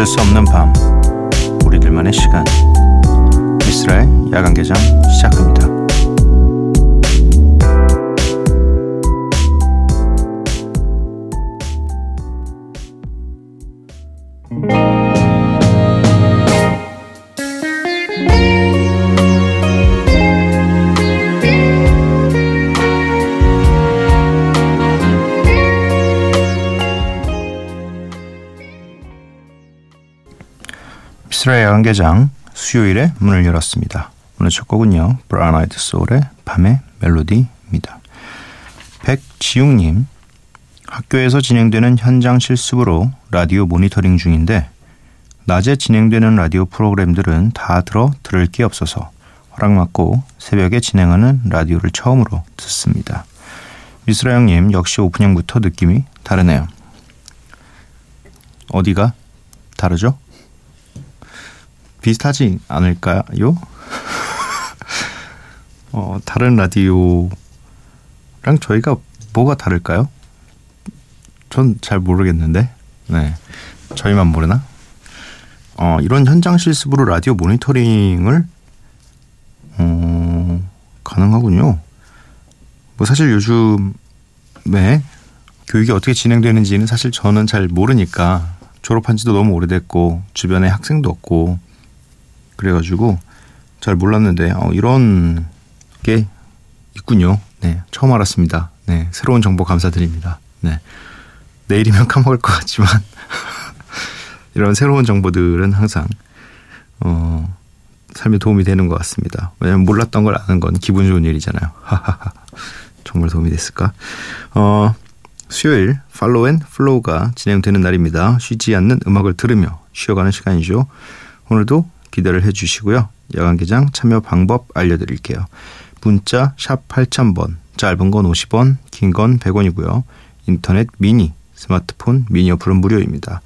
잠들 수 없는 밤. 우리들만의 시간. 미스라의 야간 개장 야간 개장 수요일에 문을 열었습니다. 오늘 첫 곡은요. 브라운 아이드 소울의 밤의 멜로디입니다. 백지웅님 학교에서 진행되는 현장 실습으로 라디오 모니터링 중인데 낮에 진행되는 라디오 프로그램들은 다 들어 들을 게 없어서 허락받고 새벽에 진행하는 라디오를 처음으로 듣습니다. 미스라 형님 역시 오프닝부터 느낌이 다르네요. 어디가 다르죠? 비슷하지 않을까요? 어, 다른 라디오랑 저희가 뭐가 다를까요? 전 잘 모르겠는데. 네. 저희만 모르나? 어, 이런 현장 실습으로 라디오 모니터링을 어, 가능하군요. 뭐 사실 요즘에 교육이 어떻게 진행되는지는 사실 저는 잘 모르니까 졸업한 지도 너무 오래됐고 주변에 학생도 없고 그래가지고 잘 몰랐는데 어, 이런 게 있군요. 네, 처음 알았습니다. 네, 새로운 정보 감사드립니다. 네, 내일이면 까먹을 것 같지만 이런 새로운 정보들은 항상 어, 삶에 도움이 되는 것 같습니다. 왜냐면 몰랐던 걸 아는 건 기분 좋은 일이잖아요. 정말 도움이 됐을까? 어, 수요일 Follow and Flow가 진행되는 날입니다. 쉬지 않는 음악을 들으며 쉬어가는 시간이죠. 오늘도 기대를 해주시고요. 야간 개장 참여 방법 알려드릴게요. 문자 샵 8000번, 짧은 건 50원, 긴 건 100원이고요. 인터넷 미니, 스마트폰 미니 어플은 무료입니다.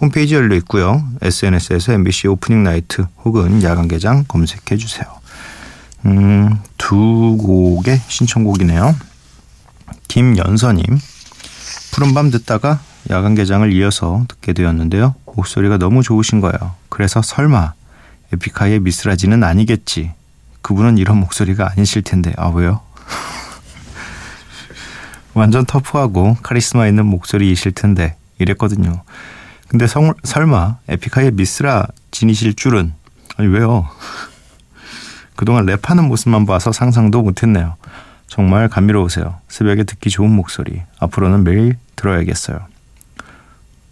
홈페이지 열려 있고요. SNS에서 MBC Opening Night 혹은 야간 개장 검색해 주세요. 음, 두 곡의 신청곡이네요. 김연서님, 푸른밤 듣다가 야간 개장을 이어서 듣게 되었는데요. 목소리가 너무 좋으신 거예요. 그래서 설마 에픽하이의 미스라지는 아니겠지. 그분은 이런 목소리가 아니실 텐데. 아, 왜요? 완전 터프하고 카리스마 있는 목소리이실 텐데. 이랬거든요. 근데 성, 설마 에픽하이의 미스라 진이실 줄은 아니 왜요? 그동안 랩하는 모습만 봐서 상상도 못했네요. 정말 감미로우세요. 새벽에 듣기 좋은 목소리. 앞으로는 매일 들어야겠어요.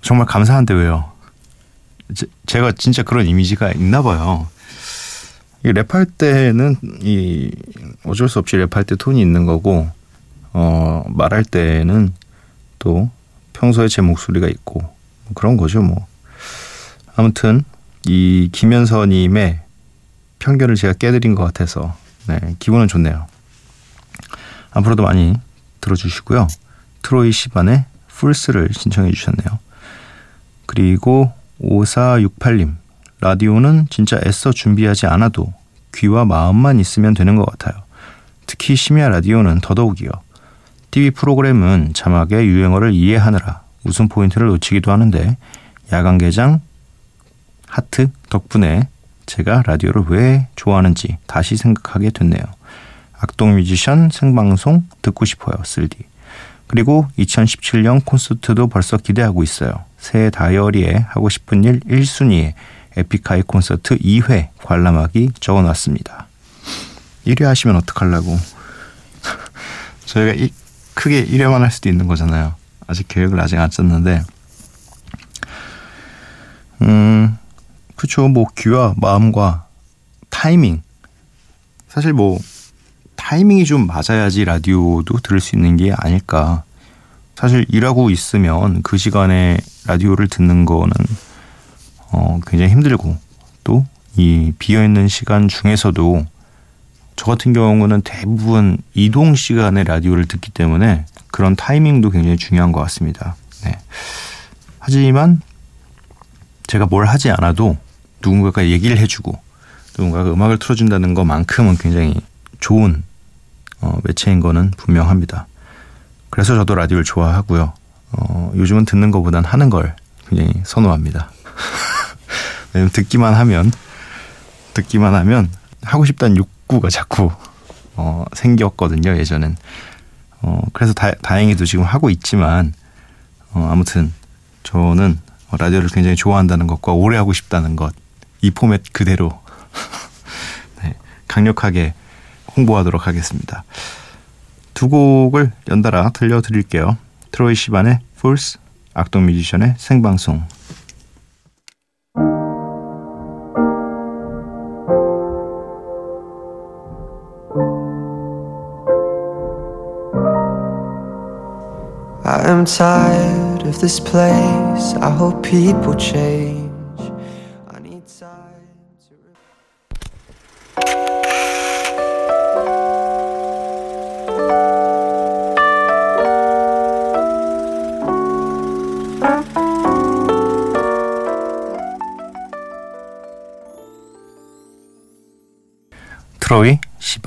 정말 감사한데 왜요? 제, 가 진짜 그런 이미지가 있나 봐요. 이 랩할 때는 이 어쩔 수 없이 랩할 때 톤이 있는 거고 어 말할 때는 또 평소에 제 목소리가 있고 뭐 그런 거죠 뭐. 아무튼 이 김현서님의 편견을 제가 깨드린 것 같아서 네 기분은 좋네요. 앞으로도 많이 들어주시고요. 트로이 시반의 풀스를 신청해 주셨네요. 그리고 5468님, 라디오는 진짜 애써 준비하지 않아도 귀와 마음만 있으면 되는 것 같아요. 특히 심야 라디오는 더더욱이요. TV 프로그램은 자막의 유행어를 이해하느라 웃음 포인트를 놓치기도 하는데 야간 개장 하트 덕분에 제가 라디오를 왜 좋아하는지 다시 생각하게 됐네요. 악동 뮤지션 생방송 듣고 싶어요. 쓸디. 그리고 2017년 콘서트도 벌써 기대하고 있어요. 새 다이어리에 하고 싶은 일 1순위에 에픽하이 콘서트 2회 관람하기 적어놨습니다. 1회 하시면 어떡하려고. 저희가 이, 크게 1회만 할 수도 있는 거잖아요. 아직 계획을 아직 안 짰는데. 음, 그쵸. 뭐, 귀와 마음과 타이밍. 사실 뭐, 타이밍이 좀 맞아야지 라디오도 들을 수 있는 게 아닐까. 사실 일하고 있으면 그 시간에 라디오를 듣는 거는 어, 굉장히 힘들고 또 이 비어있는 시간 중에서도 저 같은 경우는 대부분 이동 시간에 라디오를 듣기 때문에 그런 타이밍도 굉장히 중요한 것 같습니다. 네. 하지만 제가 뭘 하지 않아도 누군가가 얘기를 해주고 누군가가 음악을 틀어준다는 것만큼은 굉장히 좋은 어, 매체인 거는 분명합니다. 그래서 저도 라디오를 좋아하고요. 어, 요즘은 듣는 것보단 하는 걸 굉장히 선호합니다. 왜냐면 듣기만 하면 듣기만 하면 하고 싶다는 욕구가 자꾸 어, 생겼거든요 예전엔. 어, 그래서 다, 다행히도 지금 하고 있지만 어, 아무튼 저는 라디오를 굉장히 좋아한다는 것과 오래 하고 싶다는 것 이 포맷 그대로 네, 강력하게 홍보하도록 하겠습니다. 두 곡을 연달아 들려드릴게요. 트로이 시반의 Fools, 악동 뮤지션의 생방송 I'm tired of this place. I hope people change.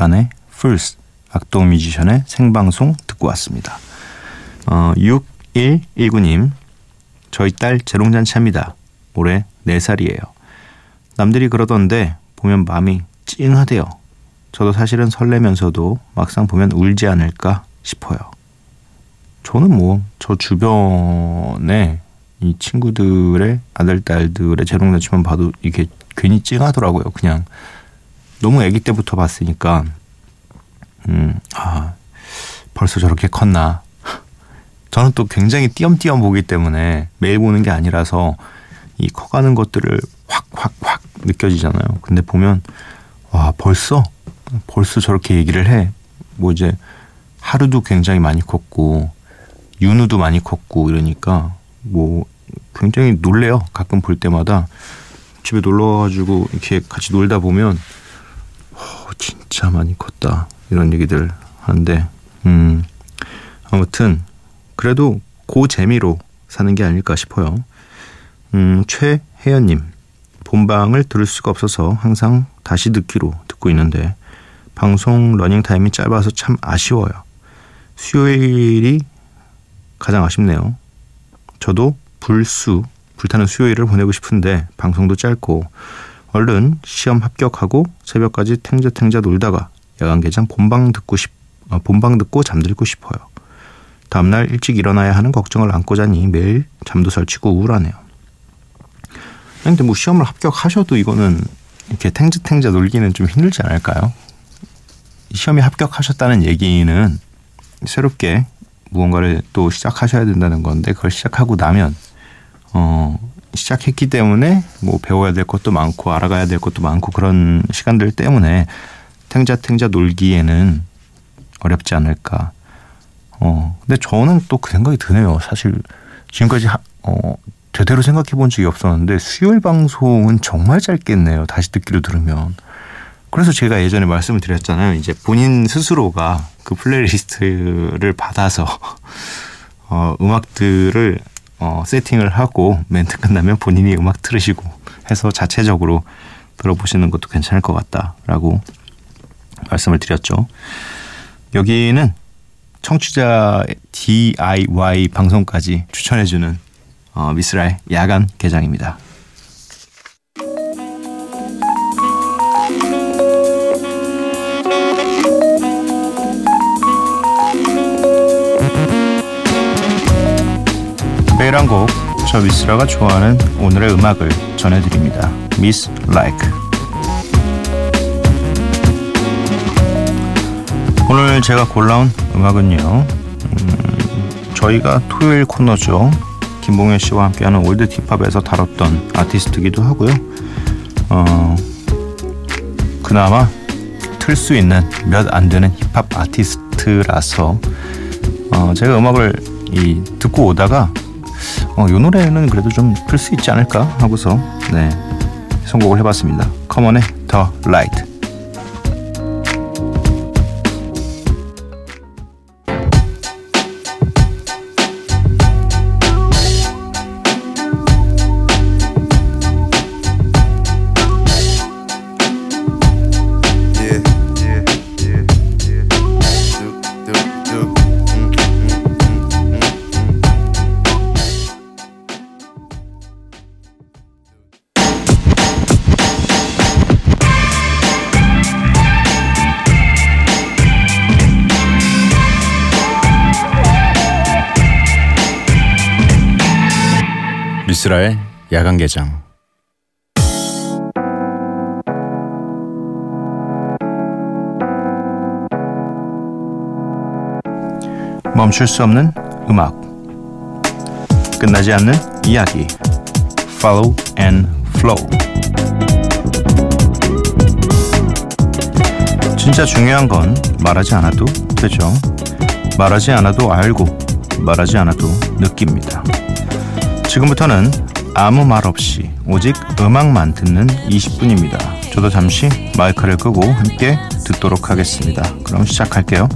시반의 풀스 악동 뮤지션의 생방송 듣고 왔습니다. 어, 6119님, 저희 딸 재롱잔치 합니다. 올해 4살이에요. 남들이 그러던데 보면 마음이 찡하대요. 저도 사실은 설레면서도 막상 보면 울지 않을까 싶어요. 저는 뭐 저 주변에 이 친구들의 아들 딸들의 재롱잔치만 봐도 이게 괜히 찡하더라고요. 그냥 너무 아기 때부터 봤으니까 음, 아 벌써 저렇게 컸나 저는 또 굉장히 띄엄띄엄 보기 때문에 매일 보는 게 아니라서 이 커가는 것들을 확 확 확 느껴지잖아요. 근데 보면 와 벌써 벌써 저렇게 얘기를 해. 뭐 이제 하루도 굉장히 많이 컸고 윤우도 많이 컸고 이러니까 뭐 굉장히 놀래요. 가끔 볼 때마다 집에 놀러 와가지고 이렇게 같이 놀다 보면 어, 진짜 많이 컸다 이런 얘기들 하는데 음 아무튼 그래도 고 재미로 사는 게 아닐까 싶어요. 음, 최혜연님, 본방을 들을 수가 없어서 항상 다시 듣기로 듣고 있는데 방송 러닝 타임이 짧아서 참 아쉬워요. 수요일이 가장 아쉽네요. 저도 불수, 불타는 수요일을 보내고 싶은데 방송도 짧고 얼른 시험 합격하고 새벽까지 탱자탱자 놀다가 야간 개장 본방 듣고 싶, 어, 본방 듣고 잠들고 싶어요. 다음날 일찍 일어나야 하는 걱정을 안고 자니 매일 잠도 설치고 우울하네요. 근데 뭐 시험을 합격하셔도 이거는 이렇게 탱자탱자 놀기는 좀 힘들지 않을까요? 시험에 합격하셨다는 얘기는 새롭게 무언가를 또 시작하셔야 된다는 건데 그걸 시작하고 나면 어 시작했기 때문에 뭐 배워야 될 것도 많고 알아가야 될 것도 많고 그런 시간들 때문에 탱자탱자 놀기에는 어렵지 않을까 어, 근데 저는 또 그 생각이 드네요. 사실 지금까지 하, 어, 제대로 생각해 본 적이 없었는데 수요일 방송은 정말 짧겠네요. 다시 듣기로 들으면. 그래서 제가 예전에 말씀을 드렸잖아요. 이제 본인 스스로가 그 playlist를 받아서 어, 음악들을 어, 세팅을 하고 멘트 끝나면 본인이 음악 들으시고 해서 자체적으로 들어보시는 것도 괜찮을 것 같다라고 말씀을 드렸죠. 여기는 청취자 DIY 방송까지 추천해주는 어, 미스라의 야간 개장입니다. 매일 한 곡, 저 미스라가 좋아하는 오늘의 음악을 전해드립니다. 미스라 Like. 오늘 제가 골라온 음악은요. 음, 저희가 토요일 코너죠. 김봉현 씨와 함께하는 old 힙합에서 다뤘던 아티스트기도 하고요. 어, 그나마 틀 수 있는 몇 안 되는 힙합 아티스트라서 어, 제가 음악을 이, 듣고 오다가 어, 이 노래는 그래도 좀틀수 있지 않을까 하고서 네 선곡을 해봤습니다. 커먼의 더 라이트. 미스라의 야간 개장. 멈출 수 없는 음악. 끝나지 않는 이야기. Follow and Flow. 진짜 중요한 건 말하지 않아도 되죠. 말하지 않아도 알고 말하지 않아도 느낍니다 지금부터는 아무 말 없이 오직 음악만 듣는 20분입니다. 저도 잠시 마이크를 끄고 함께 듣도록 하겠습니다. 그럼 시작할게요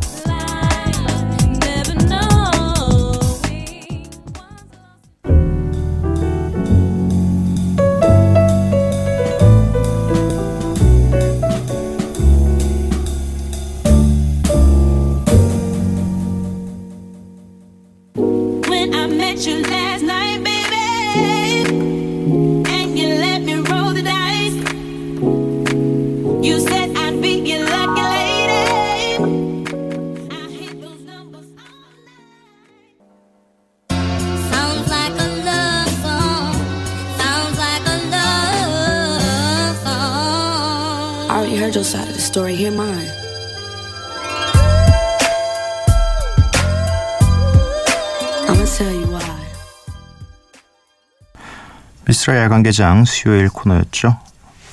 미스라 야간개장 수요일 코너였죠.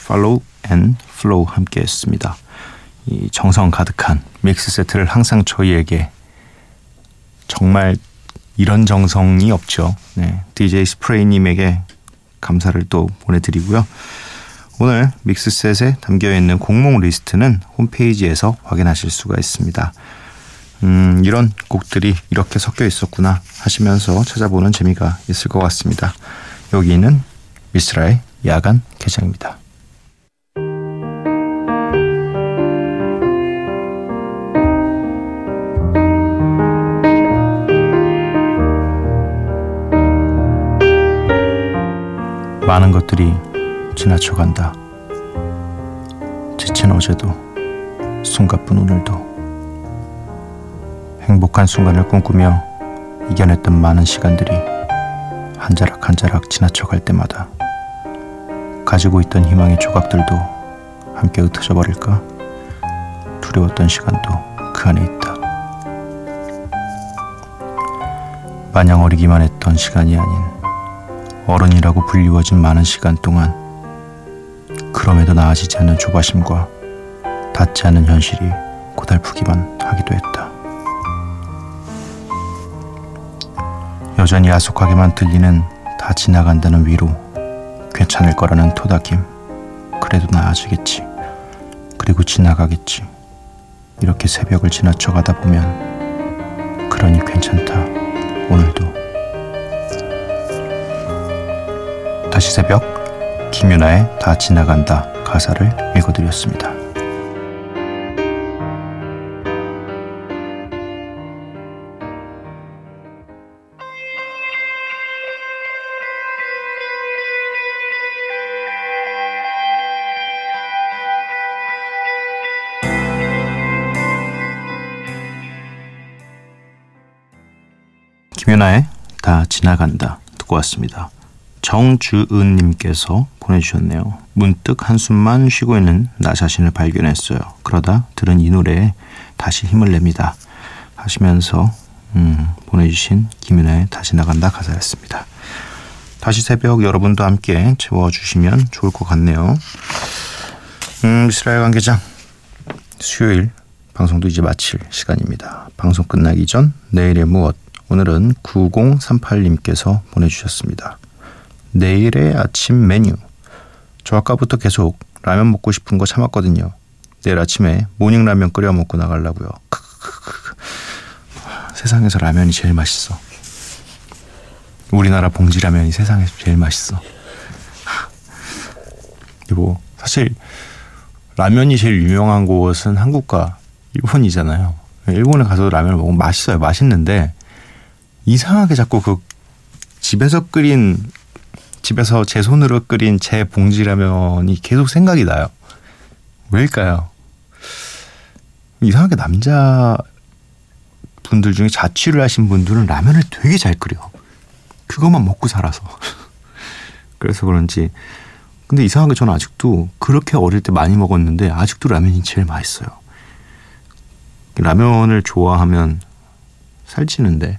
Follow and Flow 함께했습니다. 이 정성 가득한 mix set를 항상 저희에게 정말 이런 정성이 없죠. 네, DJ 스프레이님에게 감사를 또 보내드리고요. 오늘 믹스셋에 담겨있는 곡목 리스트는 홈페이지에서 확인하실 수가 있습니다. 음, 이런 곡들이 이렇게 섞여 있었구나 하시면서 찾아보는 재미가 있을 것 같습니다. 여기는 미스라의 야간 개장입니다. 많은 것들이 지나쳐간다. 지친 어제도, 숨가쁜 오늘도, 행복한 순간을 꿈꾸며 이겨냈던 많은 시간들이 한 자락 한 자락 지나쳐갈 때마다 가지고 있던 희망의 조각들도 함께 흩어져 버릴까? 두려웠던 시간도 그 안에 있다. 마냥 어리기만 했던 시간이 아닌 어른이라고 불리워진 많은 시간 동안 그럼에도 나아지지 않는 조바심과 닿지 않는 현실이 고달프기만 하기도 했다. 여전히 야속하게만 들리는 다 지나간다는 위로, 괜찮을 거라는 토닥임, 그래도 나아지겠지. 그리고 지나가겠지. 이렇게 새벽을 지나쳐 가다 보면, 그러니 괜찮다. 오늘도. 다시 새벽, 김윤아의 다 지나간다 가사를 읽어드렸습니다. 김윤아의 다 지나간다 듣고 왔습니다. 정주은님께서 보내주셨네요. 문득 한숨만 쉬고 있는 나 자신을 발견했어요. 그러다 들은 이 노래에 다시 힘을 냅니다. 하시면서 음, 보내주신 김윤아의 다시 나간다 가사였습니다. 다시 새벽 여러분도 함께 채워주시면 좋을 것 같네요. 음, 이스라엘 관계장 수요일 방송도 이제 마칠 시간입니다. 방송 끝나기 전 내일의 무엇 오늘은 9038님께서 보내주셨습니다. 내일의 아침 메뉴. 저 아까부터 계속 라면 먹고 싶은 거 참았거든요. 내일 아침에 morning 라면 끓여 먹고 나가려고요. 세상에서 라면이 제일 맛있어. 우리나라 봉지 라면이 세상에서 제일 맛있어. 뭐 사실 라면이 제일 유명한 곳은 한국과 일본이잖아요. 일본에 가서 라면을 먹으면 맛있어요. 맛있는데 이상하게 자꾸 그 집에서 끓인 집에서 제 손으로 끓인 제 봉지라면이 계속 생각이 나요. 왜일까요? 이상하게 남자 분들 중에 자취를 하신 분들은 라면을 되게 잘 끓여. 그것만 먹고 살아서. 그래서 그런지 근데 이상하게 저는 아직도 그렇게 어릴 때 많이 먹었는데 아직도 라면이 제일 맛있어요. 라면을 좋아하면 살찌는데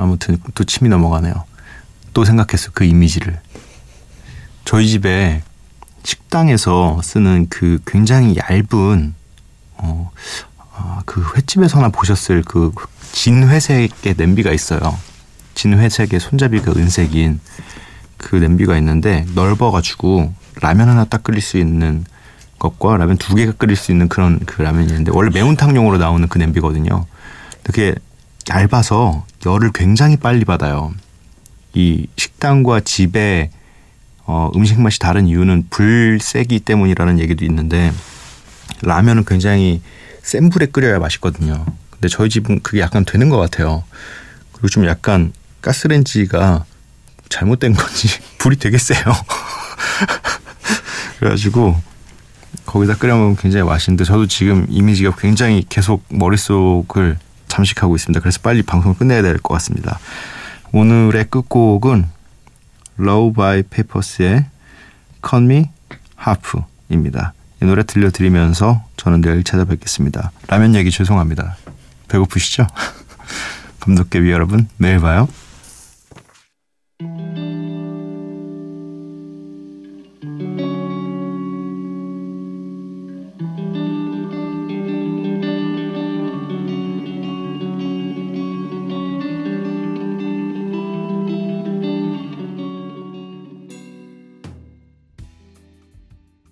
아무튼 또 침이 넘어가네요. 또 생각했어 그 이미지를. 저희 집에 식당에서 쓰는 그 굉장히 얇은 어, 아, 그 횟집에서나 보셨을 그 진회색의 냄비가 있어요. 진회색의 손잡이가 은색인 그 냄비가 있는데 넓어가지고 라면 하나 딱 끓일 수 있는 것과 라면 두 개가 끓일 수 있는 그런 그 라면이 있는데 원래 매운탕용으로 나오는 그 냄비거든요. 그게 얇아서 열을 굉장히 빨리 받아요. 이 식당과 집의 어, 음식 맛이 다른 이유는 불세기 때문이라는 얘기도 있는데 라면은 굉장히 센 불에 끓여야 맛있거든요. 근데 저희 집은 그게 약간 되는 것 같아요. 그리고 좀 약간 가스렌지가 잘못된 건지 불이 되게 세요. 그래가지고 거기다 끓여 먹으면 굉장히 맛있는데 저도 지금 이미지가 굉장히 계속 머릿속을 잠식하고 있습니다. 그래서 빨리 방송을 끝내야 될 것 같습니다. 오늘의 끝곡은 Low by Papers의 Call Me Half입니다. 이 노래 들려드리면서 저는 내일 찾아뵙겠습니다. 라면 얘기 죄송합니다. 배고프시죠? 감독계 위 여러분, 내일 봐요.